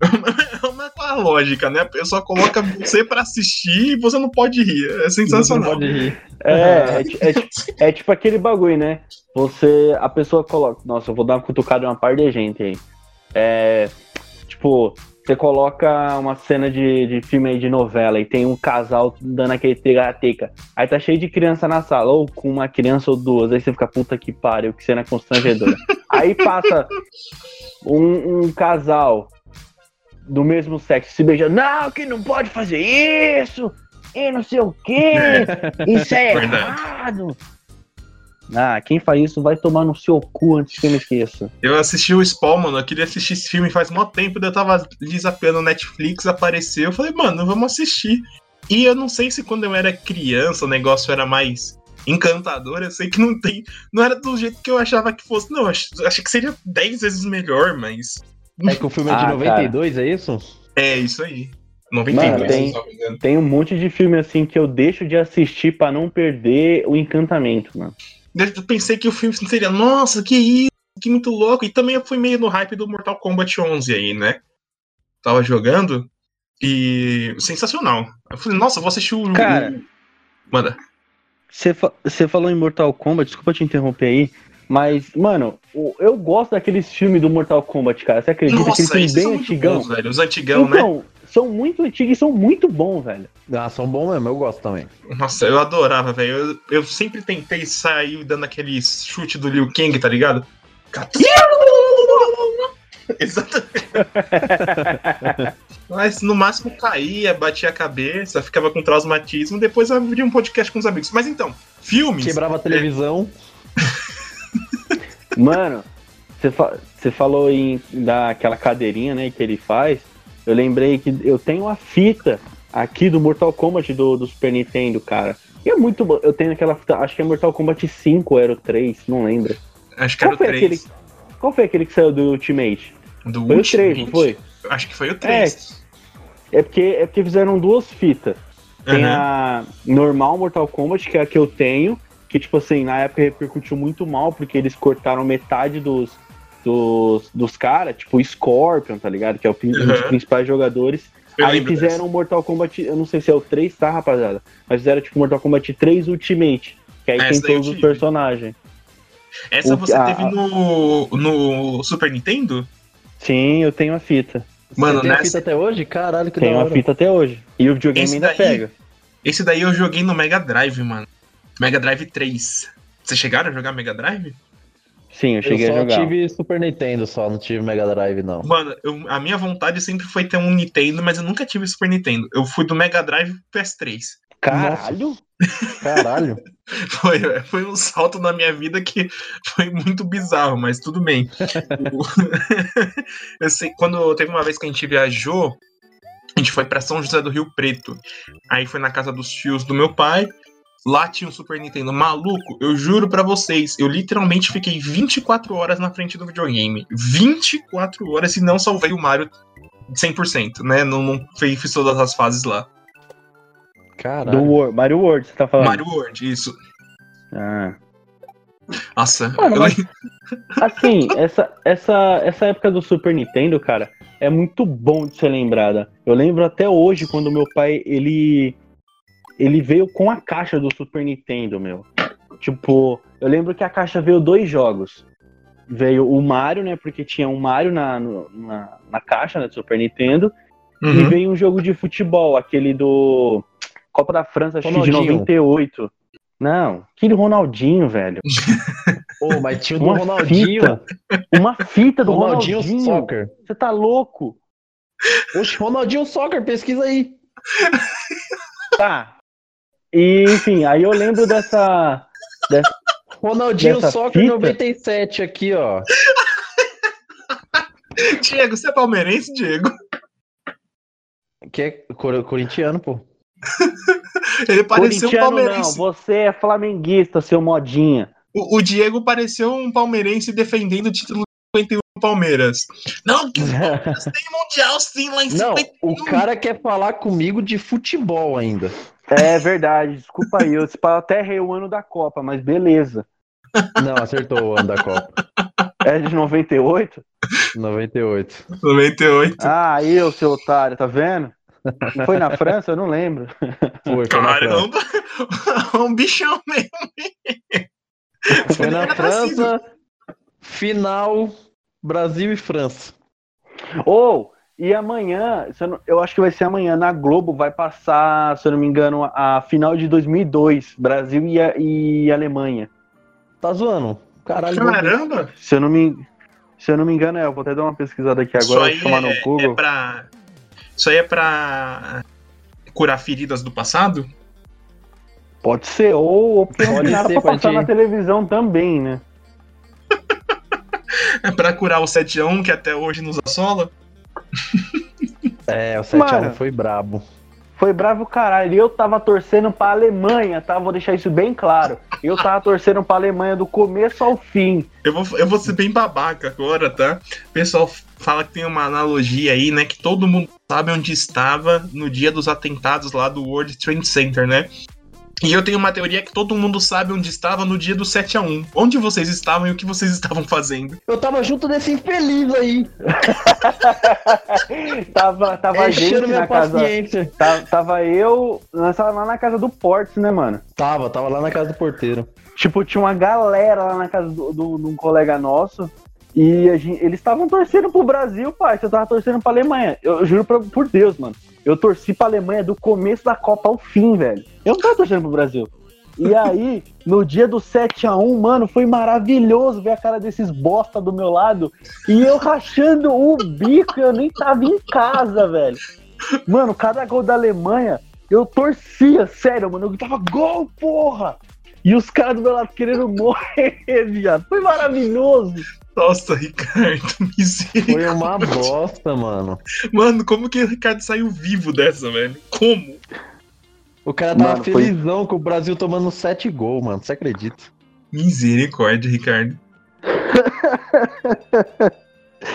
Mas qual a lógica, né? A pessoa coloca você pra assistir e você não pode rir. É sensacional. Não pode rir. É, é, é, é, tipo aquele bagulho, né? Você, a pessoa coloca. Nossa, eu vou dar uma cutucada em uma par de gente aí. É. Tipo, você coloca uma cena de, de filme aí de novela e tem um casal dando aquele teca Aí tá cheio de criança na sala, ou com uma criança ou duas. Aí você fica, puta que pariu, que cena constrangedora. aí passa um, um casal do mesmo sexo se beijando. Não, que não pode fazer isso! E não sei o quê! Isso é errado! Ah, quem faz isso vai tomar no seu cu antes que eu me esqueça. Eu assisti o Spawn, mano. Eu queria assistir esse filme faz muito tempo. Eu tava desafiando no Netflix, apareceu. Eu falei, mano, vamos assistir. E eu não sei se quando eu era criança o negócio era mais encantador. Eu sei que não tem. Não era do jeito que eu achava que fosse. Não, achei que seria 10 vezes melhor, mas. É que o filme é de ah, 92, cara. é isso? É, isso aí. 92, Mano, tem, tem um monte de filme assim que eu deixo de assistir para não perder o encantamento, mano. Eu pensei que o filme seria, nossa, que isso, que muito louco. E também eu fui meio no hype do Mortal Kombat 11 aí, né? Tava jogando e sensacional. Eu falei, nossa, vou assistir o. Cara, manda. Você fa falou em Mortal Kombat, desculpa te interromper aí, mas, mano, eu gosto daqueles filmes do Mortal Kombat, cara. Você acredita Nossa, que eles são bem antigão? Bons, velho. Os antigão, né? então, né? São muito antigos e são muito bons, velho. Ah, são bons mesmo, eu gosto também. Nossa, eu adorava, velho. Eu, eu sempre tentei sair dando aquele chute do Liu Kang, tá ligado? Exatamente. Mas no máximo caía, batia a cabeça, ficava com traumatismo, depois abria um podcast com os amigos. Mas então, filmes. Quebrava a televisão. Mano, você, fa falou em daquela cadeirinha, né, que ele faz. Eu lembrei que eu tenho a fita aqui do Mortal Kombat do, do Super Nintendo, cara. E é muito bom. Eu tenho aquela fita, acho que é Mortal Kombat 5 ou era o 3, não lembro. Acho que qual era o 3. Aquele, qual foi aquele que saiu do Ultimate? Do foi Ultimate? o 3, não foi? Acho que foi o 3. É, é, porque, é porque fizeram duas fitas. Tem uhum. a normal Mortal Kombat, que é a que eu tenho, que, tipo assim, na época repercutiu muito mal, porque eles cortaram metade dos, dos, dos caras, tipo o Scorpion, tá ligado? Que é o, uhum. um dos principais jogadores. Eu Aí fizeram dessa. Mortal Kombat, eu não sei se é o 3, tá, rapaziada? Mas fizeram tipo Mortal Kombat 3 Ultimate, que aí é, tem todos os personagens. Essa O- você a- teve no, no Super Nintendo? Sim, eu tenho a fita. Mano, tem a nessa- fita até hoje? Caralho, que Tenho a fita até hoje. E o videogame Esse ainda daí- pega. Esse daí eu joguei no Mega Drive, mano. Mega Drive 3. Vocês chegaram a jogar Mega Drive? Sim, eu Eu cheguei só a jogar. tive Super Nintendo só, não tive Mega Drive, não. Mano, eu- a minha vontade sempre foi ter um Nintendo, mas eu nunca tive Super Nintendo. Eu fui do Mega Drive pro PS3. Caralho! Caralho. Foi, foi um salto na minha vida que foi muito bizarro, mas tudo bem. Eu sei, quando teve uma vez que a gente viajou, a gente foi pra São José do Rio Preto. Aí foi na casa dos tios do meu pai. Lá tinha um Super Nintendo. Maluco, eu juro pra vocês, eu literalmente fiquei 24 horas na frente do videogame. 24 horas e não salvei o Mario 100%, né? Não, não fiz fiz todas as fases lá. Do Caralho. World, Mario World, você tá falando? Mario World, isso. Ah. Nossa, Mano, eu- mas- Assim, essa, essa, essa época do Super Nintendo, cara, é muito bom de ser lembrada. Eu lembro até hoje quando meu pai, ele ele veio com a caixa do Super Nintendo, meu. Tipo, eu lembro que a caixa veio dois jogos. Veio o Mario, né, porque tinha um Mario na, no- na, na caixa né, do Super Nintendo. E Uhum. veio um jogo de futebol, aquele do Copa da França, acho que de Ronaldinho. 98. Não, aquele Ronaldinho, velho. Ô, mas tinha o do Uma Ronaldinho. fita. Uma fita do Ronaldinho, Ronaldinho. Soccer. Você tá louco? Oxe, Ronaldinho Soccer, pesquisa aí. Tá. E, enfim, aí eu lembro dessa. dessa Ronaldinho Dessa Soccer fita? 97 aqui, ó. Diego, você é palmeirense, Diego? Que é cor- corintiano, pô. Ele pareceu um Corintiano não, palmeirense. você é flamenguista, seu modinha. O, o Diego pareceu um palmeirense defendendo o título de 51 do Palmeiras. Não, que Palmeiras tem mundial sim lá em Não, 51. o cara quer falar comigo de futebol ainda. É verdade, desculpa aí. Eu até errei o ano da Copa, mas beleza. Não, acertou o ano da Copa. É de 98? 98. 98. Ah, aí, ô seu otário, tá vendo? Não foi na França? Eu não lembro. Foi, foi na França. Caramba, um bichão mesmo. Foi na França, final Brasil e França. Ou, e amanhã, eu, acho que vai ser amanhã, na Globo vai passar, se eu não me engano, a final de 2002, Brasil e, a- e Alemanha. Tá zoando? Caralho, Caramba, Se eu não me, se eu não me engano, é, eu vou até dar uma pesquisada aqui isso agora, aí vou chamar no é, Google. é pra. Isso aí é pra curar feridas do passado? Pode ser, ou, ou Pode ser, pra passar na televisão também, né? É pra curar o 7x1 que até hoje nos assola? É, o 7x1 Mano. foi brabo. Foi bravo caralho. E eu tava torcendo pra Alemanha, tá? Vou deixar isso bem claro. Eu tava torcendo pra Alemanha do começo ao fim. Eu vou, eu vou ser bem babaca agora, tá? O pessoal fala que tem uma analogia aí, né? Que todo mundo sabe onde estava no dia dos atentados lá do World Trade Center, né? E eu tenho uma teoria que todo mundo sabe onde estava no dia do 7x1. Onde vocês estavam e o que vocês estavam fazendo. Eu tava junto desse infeliz aí, tava tava a gente enchendo minha na casa. paciência. Tava, tava eu. Nós tava lá na casa do Portes, né, mano? Tava, tava lá na casa do porteiro. Tipo, tinha uma galera lá na casa do, do- de um colega nosso. E a gente- eles estavam torcendo pro Brasil, pai. Eu tava torcendo pra Alemanha. Eu, eu juro pra- por Deus, mano. Eu torci pra Alemanha do começo da Copa ao fim, velho. Eu não tava torcendo pro Brasil. E aí, no dia do 7x1, mano, foi maravilhoso ver a cara desses bosta do meu lado. E eu rachando o bico, eu nem tava em casa, velho. Mano, cada gol da Alemanha, eu torcia, sério, mano. Eu gritava gol, porra! E os caras do meu lado querendo morrer, viado. Foi maravilhoso. Nossa, Ricardo, misericórdia. Foi uma bosta, mano. Mano, como que o Ricardo saiu vivo dessa, velho? Como? O cara tava Mano, foi- felizão com o Brasil tomando 7 gols, mano. Você acredita? Misericórdia, Ricardo.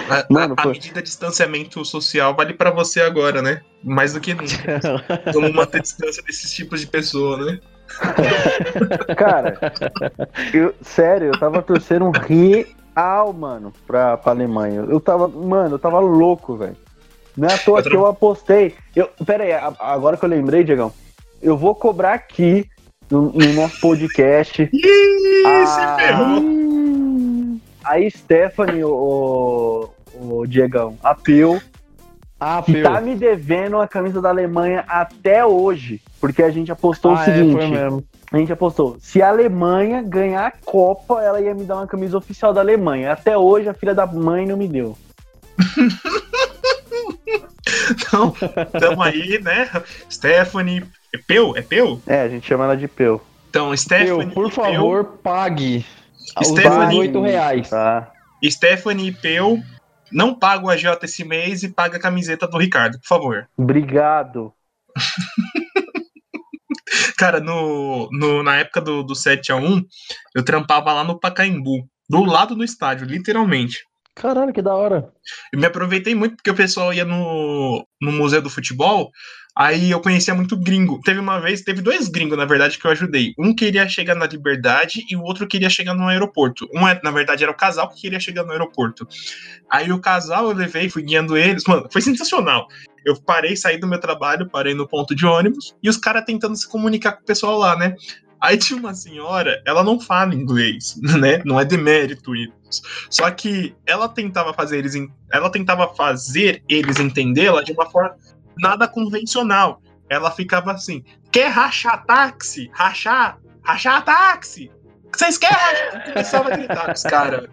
A, Mano, a- a foi- medida de distanciamento social vale pra você agora, né? Mais do que nunca. Vamos manter distância desses tipos de pessoa, né? Cara, eu, sério, eu tava torcendo real, mano, pra, pra Alemanha. Eu tava, mano, eu tava louco, velho. Não é à toa Eu que eu apostei. Eu, pera aí, a- agora que eu lembrei, Diegão, eu vou cobrar aqui no, no nosso podcast. Ih, Ah. se ferrou. a Stephanie, o, o Diegão, a Peu, Ah, que Peu. tá me devendo a camisa da Alemanha até hoje. Porque a gente apostou o Ah, é, seguinte: foi mesmo. a gente apostou, se a Alemanha ganhar a Copa, ela ia me dar uma camisa oficial da Alemanha. Até hoje a filha da mãe não me deu. Então, tamo aí, né? Stephanie. É Peu? É Peu? É, a gente chama ela de Peu. Então, Peu, Stephanie. por e favor, pague os Stephanie- 18 reais. Tá. Peu, Stephanie e Peu não paga o AJ esse mês e paga a camiseta do Ricardo, por favor. Obrigado. Cara, no, no- na época do, do 7x1, eu trampava lá no Pacaembu, do lado do estádio, literalmente. Caralho, que da hora. Eu me aproveitei muito porque o pessoal ia no, no Museu do Futebol, aí eu conhecia muito gringo. Teve uma vez, teve dois gringos, na verdade, que eu ajudei. Um queria chegar na Liberdade e o outro queria chegar no aeroporto. Um, é- na verdade, era o casal que queria chegar no aeroporto. Aí o casal eu levei, fui guiando eles. Mano, foi sensacional. Eu parei, saí do meu trabalho, parei no ponto de ônibus e os caras tentando se comunicar com o pessoal lá, né? Aí tinha uma senhora, ela não fala inglês, né? Não é demérito isso. Só que ela tentava fazer eles, ela tentava fazer eles entendê-la de uma forma nada convencional. Ela ficava assim: quer rachar táxi? Rachar? Rachar táxi? Vocês querem rachar? Eu começava a gritar com os caras.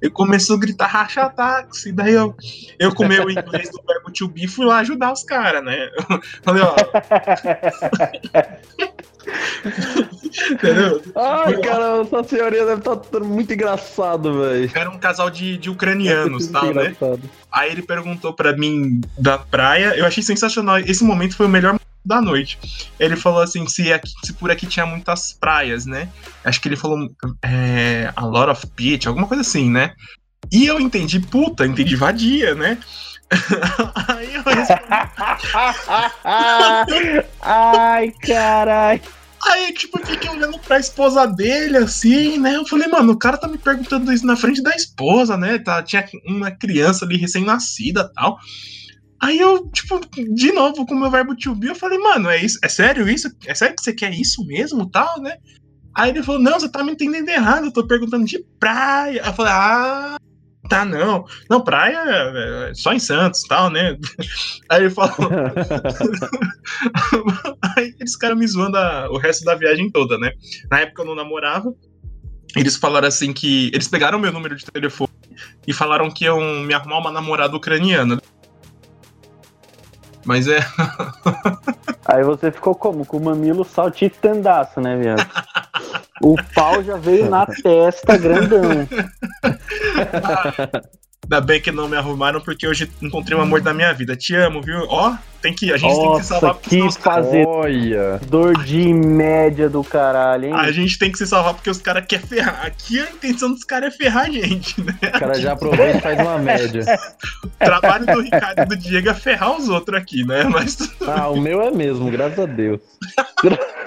Eu começou a gritar rachar táxi. Daí eu, eu com o inglês do verbo to be, fui lá ajudar os caras, né? Falei, ó. Entendeu? Ai, cara, essa senhoria deve estar muito engraçado, velho. Era um casal de, de ucranianos, tal, né? Aí ele perguntou pra mim da praia. Eu achei sensacional. Esse momento foi o melhor momento da noite. Ele falou assim: se, aqui- se por aqui tinha muitas praias, né? Acho que ele falou é, a lot of beach, alguma coisa assim, né? E eu entendi, puta, entendi vadia, né? Aí eu respondi, Ai, caralho. Aí, tipo, eu fiquei olhando pra esposa dele, assim, né? Eu falei, mano, o cara tá me perguntando isso na frente da esposa, né? Tá, tinha uma criança ali recém-nascida tal. Aí eu, tipo, de novo, com o meu verbo to be, eu falei, mano, é isso? É sério isso? É sério que você quer isso mesmo, tal, né? Aí ele falou, não, você tá me entendendo errado, eu tô perguntando de praia. Eu falei, ah, tá, não. Não, praia é só em Santos, tal, né? Aí ele falou, Aí eles ficaram me zoando a- o resto da viagem toda, né? Na época eu não namorava. Eles falaram assim que. Eles pegaram meu número de telefone e falaram que iam me arrumar uma namorada ucraniana. Mas é. Aí você ficou como? Com o mamilo saltitandaço, né, viado? O pau já veio na testa grandão. Ainda bem que não me arrumaram, porque hoje encontrei o amor da minha vida. Te amo, viu? Ó, tem que. A gente tem que se salvar Nossa, porque que os caras- fazer Olha. dor de média do caralho, hein? A gente tem que se salvar porque os caras querem ferrar. Aqui a intenção dos caras é ferrar a gente, né? O cara já aproveita e faz uma média. O trabalho do Ricardo e do Diego é ferrar os outros aqui, né? Mas Ah, o meu é mesmo, graças a Deus.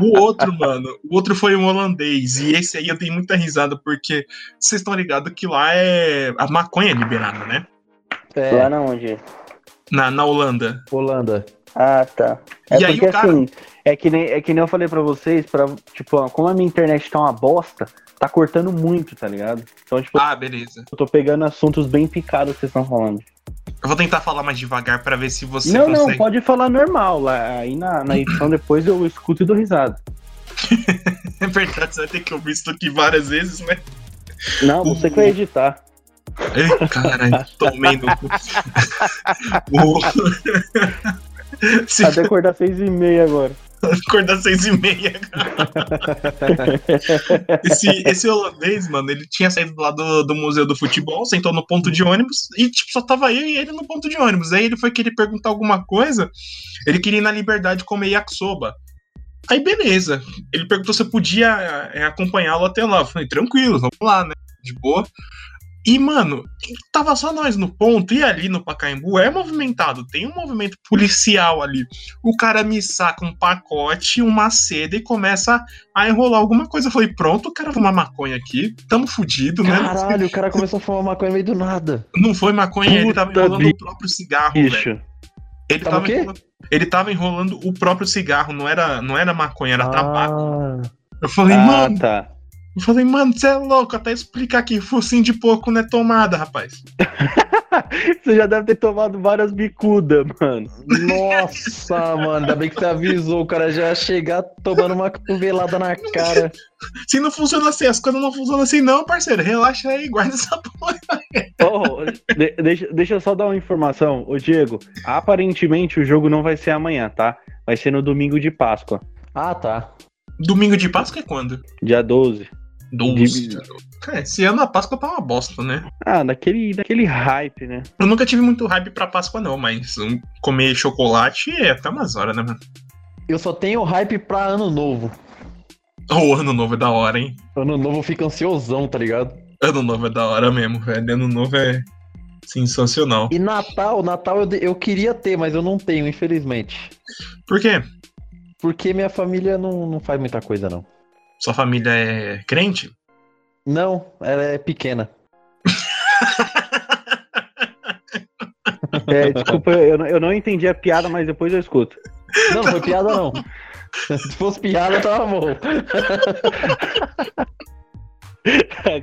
O outro, mano, o outro foi um holandês. E esse aí eu dei muita risada, porque vocês estão ligados que lá é. A maconha é liberada, né? Lá É, na onde? Na, na Holanda. Holanda. Ah, tá. É E aí porque o cara- assim, é que, nem, é que nem eu falei pra vocês, pra, tipo, ó, como a minha internet tá uma bosta, tá cortando muito, tá ligado? Então, tipo, Ah, beleza. eu tô pegando assuntos bem picados que vocês estão falando. Eu vou tentar falar mais devagar pra ver se você não, não, consegue. pode falar normal. Lá, aí na, na edição depois eu escuto e dou risada. É verdade, você vai ter que ouvir isso aqui várias vezes, né? Não, você que vai editar. Ei, caralho, tomei no cu. Se Até acordar seis e meia agora. acordar seis e meia, Esse, esse holandês, mano, ele tinha saído lá do, do Museu do Futebol, sentou no ponto de ônibus e, tipo, só tava eu e ele no ponto de ônibus. Aí ele foi querer perguntar alguma coisa, ele queria ir na Liberdade comer yakisoba. Aí, beleza. Ele perguntou se eu podia é, acompanhá-lo até lá. Eu falei, tranquilo, vamos lá, né? De boa. E, mano, tava só nós no ponto, e ali no Pacaembu é movimentado, tem um movimento policial ali. O cara me saca um pacote, uma seda e começa a enrolar alguma coisa. Eu falei, pronto, o cara fuma maconha aqui, tamo fudido, né? Caralho, o cara começou a fumar maconha meio do nada. Não foi maconha, ele tava Puta enrolando bicho. o próprio cigarro, velho. Ele Tava tava, o quê? enrolando, ele tava enrolando o próprio cigarro, não era, não era maconha, era tabaco. Ah, Eu falei, Ah, mano, tá. Eu falei, mano, você é louco, até explicar que focinho de porco não é tomada, rapaz. você já deve ter tomado várias bicudas, mano. Nossa, mano, ainda bem que você avisou, o cara já ia chegar tomando uma cotovelada na cara. Se não funciona assim, as coisas não funcionam assim, não, parceiro. Relaxa aí, guarda essa porra. Oh, de, deixa, deixa eu só dar uma informação. Ô, Diego, aparentemente o jogo não vai ser amanhã, tá? Vai ser no domingo de Páscoa. Ah, tá. Domingo de Páscoa é quando? Dia 12. 12. De... É, esse ano a Páscoa tá uma bosta, né? Ah, daquele, daquele hype, né? Eu nunca tive muito hype pra Páscoa, não, mas comer chocolate é até umas horas, né, mano? Eu só tenho hype pra ano novo. O oh, ano novo é da hora, hein? Ano novo fica ansiosão, tá ligado? Ano novo é da hora mesmo, velho. Ano novo é sensacional. E Natal, Natal eu, eu queria ter, mas eu não tenho, infelizmente. Por quê? Porque minha família não, não faz muita coisa, não. Sua família é crente? Não, ela é pequena. é, desculpa, eu, eu não entendi a piada, mas depois eu escuto. Não, não foi piada não. Se fosse piada, tava bom.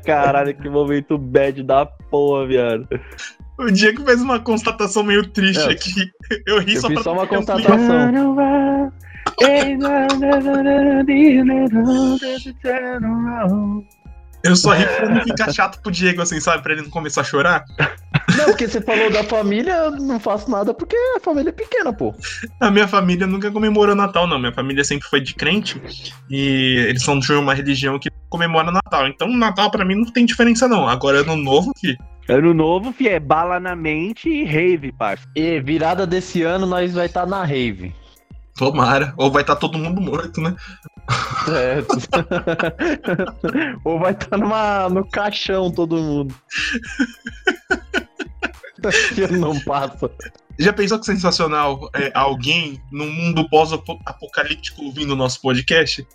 Caralho, que momento bad da porra, viado. O Diego fez uma constatação meio triste é. aqui. Eu ri eu só fiz pra só uma constatação. Eu só ri pra não ficar chato pro Diego, assim, sabe? Pra ele não começar a chorar. Não, porque você falou da família, eu não faço nada porque a família é pequena, pô. A minha família nunca comemorou Natal, não. Minha família sempre foi de crente e eles são de uma religião que comemora Natal. Então, Natal pra mim não tem diferença, não. Agora, ano novo, fi. Ano novo, fi, é bala na mente e rave, parça. E virada desse ano, nós vai estar tá na rave. Tomara. Ou vai estar tá todo mundo morto, né? Certo. Ou vai estar tá numa, no caixão todo mundo. que não passa. Já pensou que sensacional é, alguém num mundo pós-apocalíptico ouvindo o nosso podcast?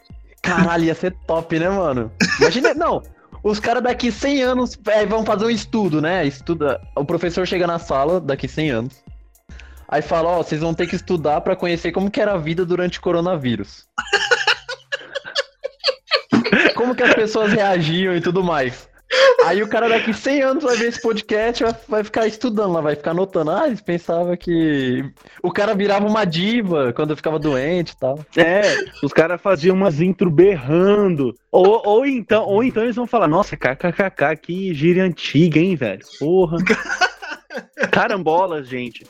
Caralho, ia ser top, né, mano? Imagina, não, os caras daqui 100 anos é, vão fazer um estudo, né? Estuda, o professor chega na sala daqui 100 anos. Aí fala, ó, oh, vocês vão ter que estudar para conhecer como que era a vida durante o coronavírus. como que as pessoas reagiam e tudo mais. Aí o cara daqui 100 anos vai ver esse podcast vai, vai ficar estudando lá, vai ficar anotando. Ah, eles pensavam que o cara virava uma diva quando ficava doente e tal. É, os caras faziam umas intro berrando. Ou, ou, então, ou então eles vão falar, nossa, kkkk, que gíria antiga, hein, velho? Porra. Carambolas, gente.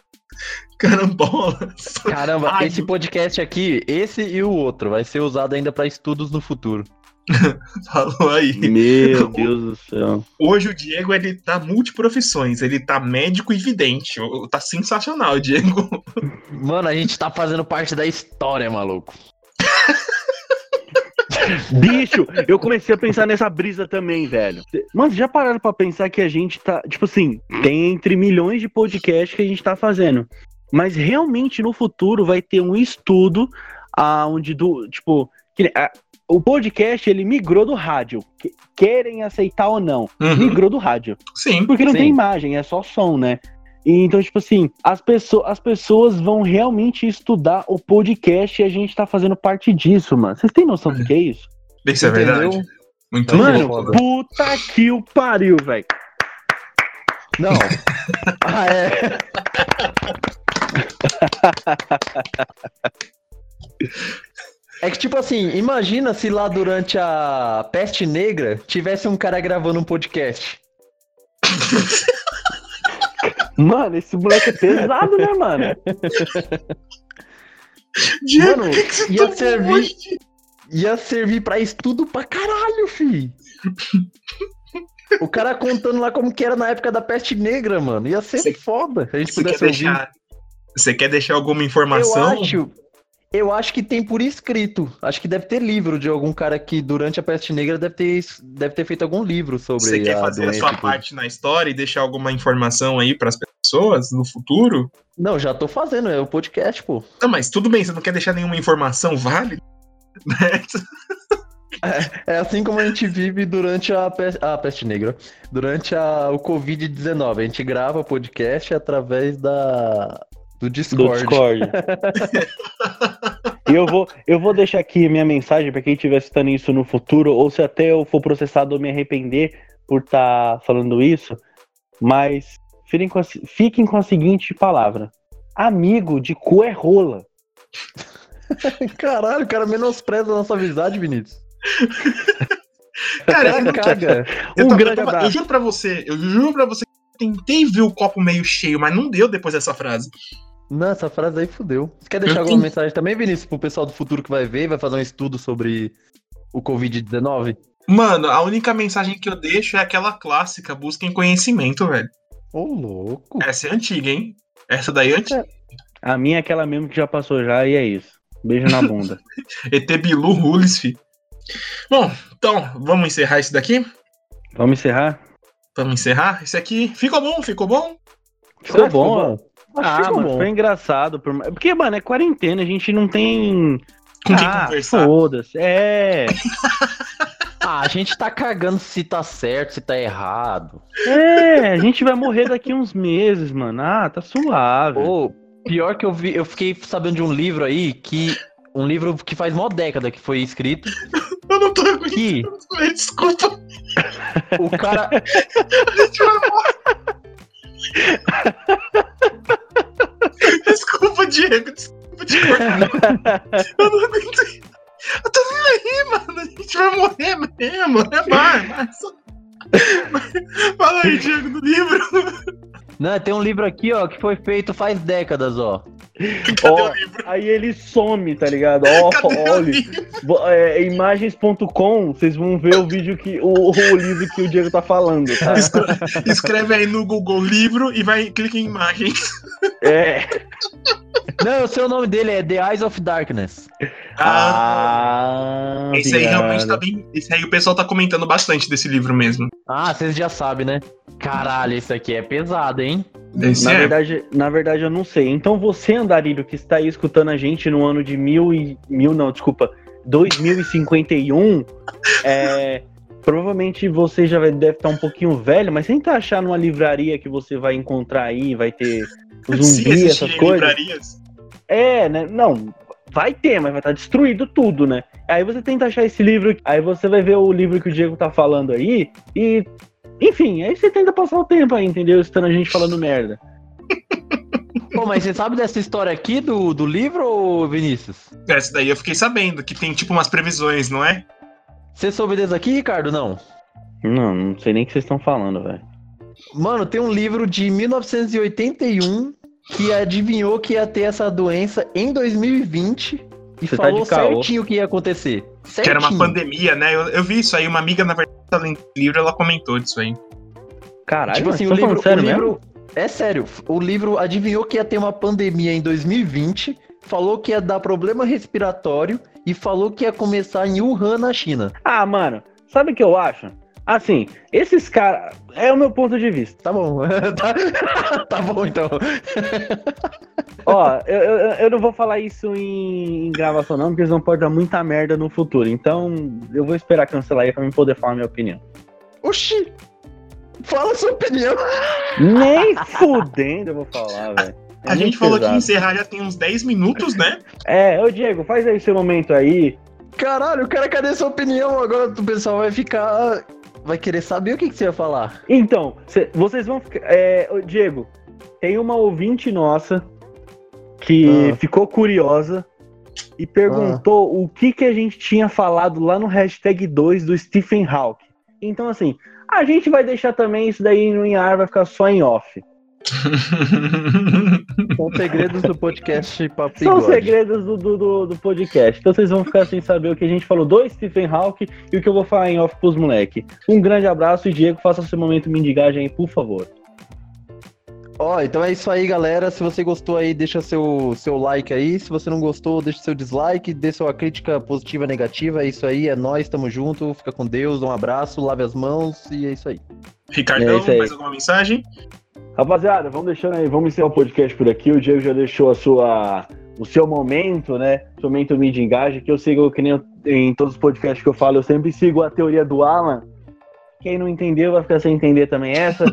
Carambolas. Caramba, Ai, esse podcast aqui, esse e o outro, vai ser usado ainda para estudos no futuro. Falou aí. Meu Deus do céu. Hoje o Diego ele tá multiprofissões, ele tá médico e vidente. Tá sensacional, Diego. Mano, a gente tá fazendo parte da história, maluco. Bicho, eu comecei a pensar nessa brisa também, velho. Mano, já pararam pra pensar que a gente tá. Tipo assim, tem entre milhões de podcasts que a gente tá fazendo. Mas realmente no futuro vai ter um estudo aonde do. Tipo, que, a, o podcast ele migrou do rádio. Que, querem aceitar ou não. Uhum. Migrou do rádio. Sim. Porque não sim. tem imagem, é só som, né? E, então, tipo assim, as, pessoas, as pessoas vão realmente estudar o podcast e a gente tá fazendo parte disso, mano. Vocês têm noção do que é isso? Isso é verdade. Muito Mano, bom. puta que o pariu, velho. Não. ah, é. É que, tipo assim, imagina se lá durante a peste negra tivesse um cara gravando um podcast. Mano, esse moleque é pesado, né, mano? Diego, mano, que que ia servir. Hoje? Ia servir pra estudo pra caralho, fi. O cara contando lá como que era na época da peste negra, mano. Ia ser Cê, foda. A gente pudesse ouvir. Deixar, você quer deixar alguma informação? Eu acho, eu acho que tem por escrito. Acho que deve ter livro de algum cara que durante a peste negra deve ter, deve ter feito algum livro sobre Você quer fazer a sua parte na história e deixar alguma informação aí para as pessoas no futuro? Não, já tô fazendo, é o podcast, pô. Não, mas tudo bem, você não quer deixar nenhuma informação válida? É, é, assim como a gente vive durante a peste, a peste negra, durante a, o Covid-19. A gente grava podcast através da, do Discord. Do Discord. E eu vou, eu vou deixar aqui minha mensagem para quem estiver citando isso no futuro, ou se até eu for processado ou me arrepender por estar tá falando isso, mas fiquem com, a, fiquem com a seguinte palavra: amigo de cu é rola. Caralho, o cara menospreza a nossa amizade, Vinícius. cara, eu, caga. Eu, um grande eu, eu juro pra você, eu juro pra você que eu tentei ver o copo meio cheio, mas não deu depois dessa frase. Não, essa frase aí fudeu. Você quer deixar eu alguma tenho... mensagem também, Vinícius, pro pessoal do futuro que vai ver e vai fazer um estudo sobre o Covid-19? Mano, a única mensagem que eu deixo é aquela clássica, busquem conhecimento, velho. Ô, louco. Essa é antiga, hein? Essa daí é antiga. A minha é aquela mesmo que já passou já e é isso. Beijo na bunda. ET Bilu Rules, fi. Bom, então, vamos encerrar isso daqui? Vamos encerrar? Vamos encerrar? Isso aqui ficou bom? Ficou bom? Ficou ah, bom. Ficou bom. Ah, mas foi engraçado. Porque, mano, é quarentena, a gente não tem. Com quem ah, conversar. Foda-se. É. ah, a gente tá cagando se tá certo, se tá errado. É, a gente vai morrer daqui uns meses, mano. Ah, tá suave. Pô, pior que eu vi, eu fiquei sabendo de um livro aí que. Um livro que faz mó década que foi escrito. Eu não tô aguentando. Que... Desculpa. O cara. a gente vai morrer. Desculpa, Diego. Desculpa te cortar. Eu não. Eu tô nem aí, mano. A gente vai morrer mesmo. É mais, mas... Fala aí, Diego, do livro. Não, tem um livro aqui, ó, que foi feito faz décadas, ó. Ó, aí ele some, tá ligado? Ó, olha. É, imagens.com, vocês vão ver o vídeo que. O, o, livro que o Diego tá falando, tá? Escreve aí no Google livro e vai clica em imagens. É. Não, eu sei o nome dele, é The Eyes of Darkness. Ah, ah esse aí realmente tá bem. Esse aí o pessoal tá comentando bastante desse livro mesmo. Ah, vocês já sabem, né? Caralho, esse aqui é pesado, hein? Esse na, é. verdade, na verdade, eu não sei. Então você, Andarilho, que está aí escutando a gente no ano de mil e. Mil não, desculpa. 2051, é, provavelmente você já deve estar um pouquinho velho, mas tenta achar numa livraria que você vai encontrar aí, vai ter zumbi, essas coisas. Livrarias? É, né? Não, vai ter, mas vai estar destruído tudo, né? Aí você tenta achar esse livro, aí você vai ver o livro que o Diego tá falando aí, e. Enfim, aí você tenta passar o tempo aí, entendeu? Estando a gente falando merda. Pô, mas você sabe dessa história aqui do, do livro, Vinícius? Essa daí eu fiquei sabendo, que tem tipo umas previsões, não é? Você soube desse aqui, Ricardo? Não? Não, não sei nem o que vocês estão falando, velho. Mano, tem um livro de 1981 que adivinhou que ia ter essa doença em 2020 e Você tá falou tá certinho o que ia acontecer. Certinho. Que era uma pandemia, né? Eu, eu, vi isso aí, uma amiga, na verdade, tá lendo livro, ela comentou disso aí. Caralho, tipo assim, o livro, sério o livro mesmo? é sério. O livro adivinhou que ia ter uma pandemia em 2020, falou que ia dar problema respiratório e falou que ia começar em Wuhan, na China. Ah, mano, sabe o que eu acho? Assim, esses caras. É o meu ponto de vista. Tá bom. tá, tá bom, então. Ó, eu, eu, eu, não vou falar isso em, em, gravação, não, porque eles não podem dar muita merda no futuro. Então, eu vou esperar cancelar aí pra mim poder falar minha opinião. Oxi! Fala sua opinião! Nem fudendo eu vou falar, velho. É a gente falou pesado. que encerrar já tem uns 10 minutos, né? É, ô Diego, faz aí seu momento aí. Caralho, cara, cadê sua opinião? Agora o pessoal vai ficar vai querer saber o que, que você ia falar. Então, cê, vocês vão ficar. É, Diego, tem uma ouvinte nossa que ah. ficou curiosa e perguntou ah. o que, que a gente tinha falado lá no hashtag 2 do Stephen Hawking. Então, assim, a gente vai deixar também isso daí no ar, vai ficar só em off. São segredos do podcast Papo São segredos do, do, do, podcast. Então vocês vão ficar sem saber o que a gente falou do Stephen Hawking e o que eu vou falar em off pros moleque. Um grande abraço e Diego, faça seu momento mendigagem aí, por favor. Ó, oh, então é isso aí, galera. Se você gostou aí, deixa seu, seu like aí. Se você não gostou, deixa seu dislike, dê sua crítica positiva, negativa. É isso aí, é nós, tamo junto. Fica com Deus, um abraço, lave as mãos e é isso aí. Ricardão, é aí. mais alguma mensagem? Rapaziada, vamos deixando aí, vamos encerrar o podcast por aqui. O Diego já deixou a sua, o seu momento, né? O seu momento de engaje, que eu sigo, que nem em todos os podcasts que eu falo, eu sempre sigo a teoria do Alan. Quem não entendeu vai ficar sem entender também essa.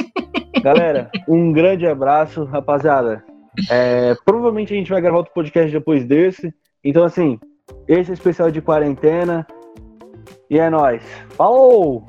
Galera, um grande abraço, rapaziada. É, provavelmente a gente vai gravar outro podcast depois desse. Então, assim, esse é especial de quarentena. E é nóis. Falou!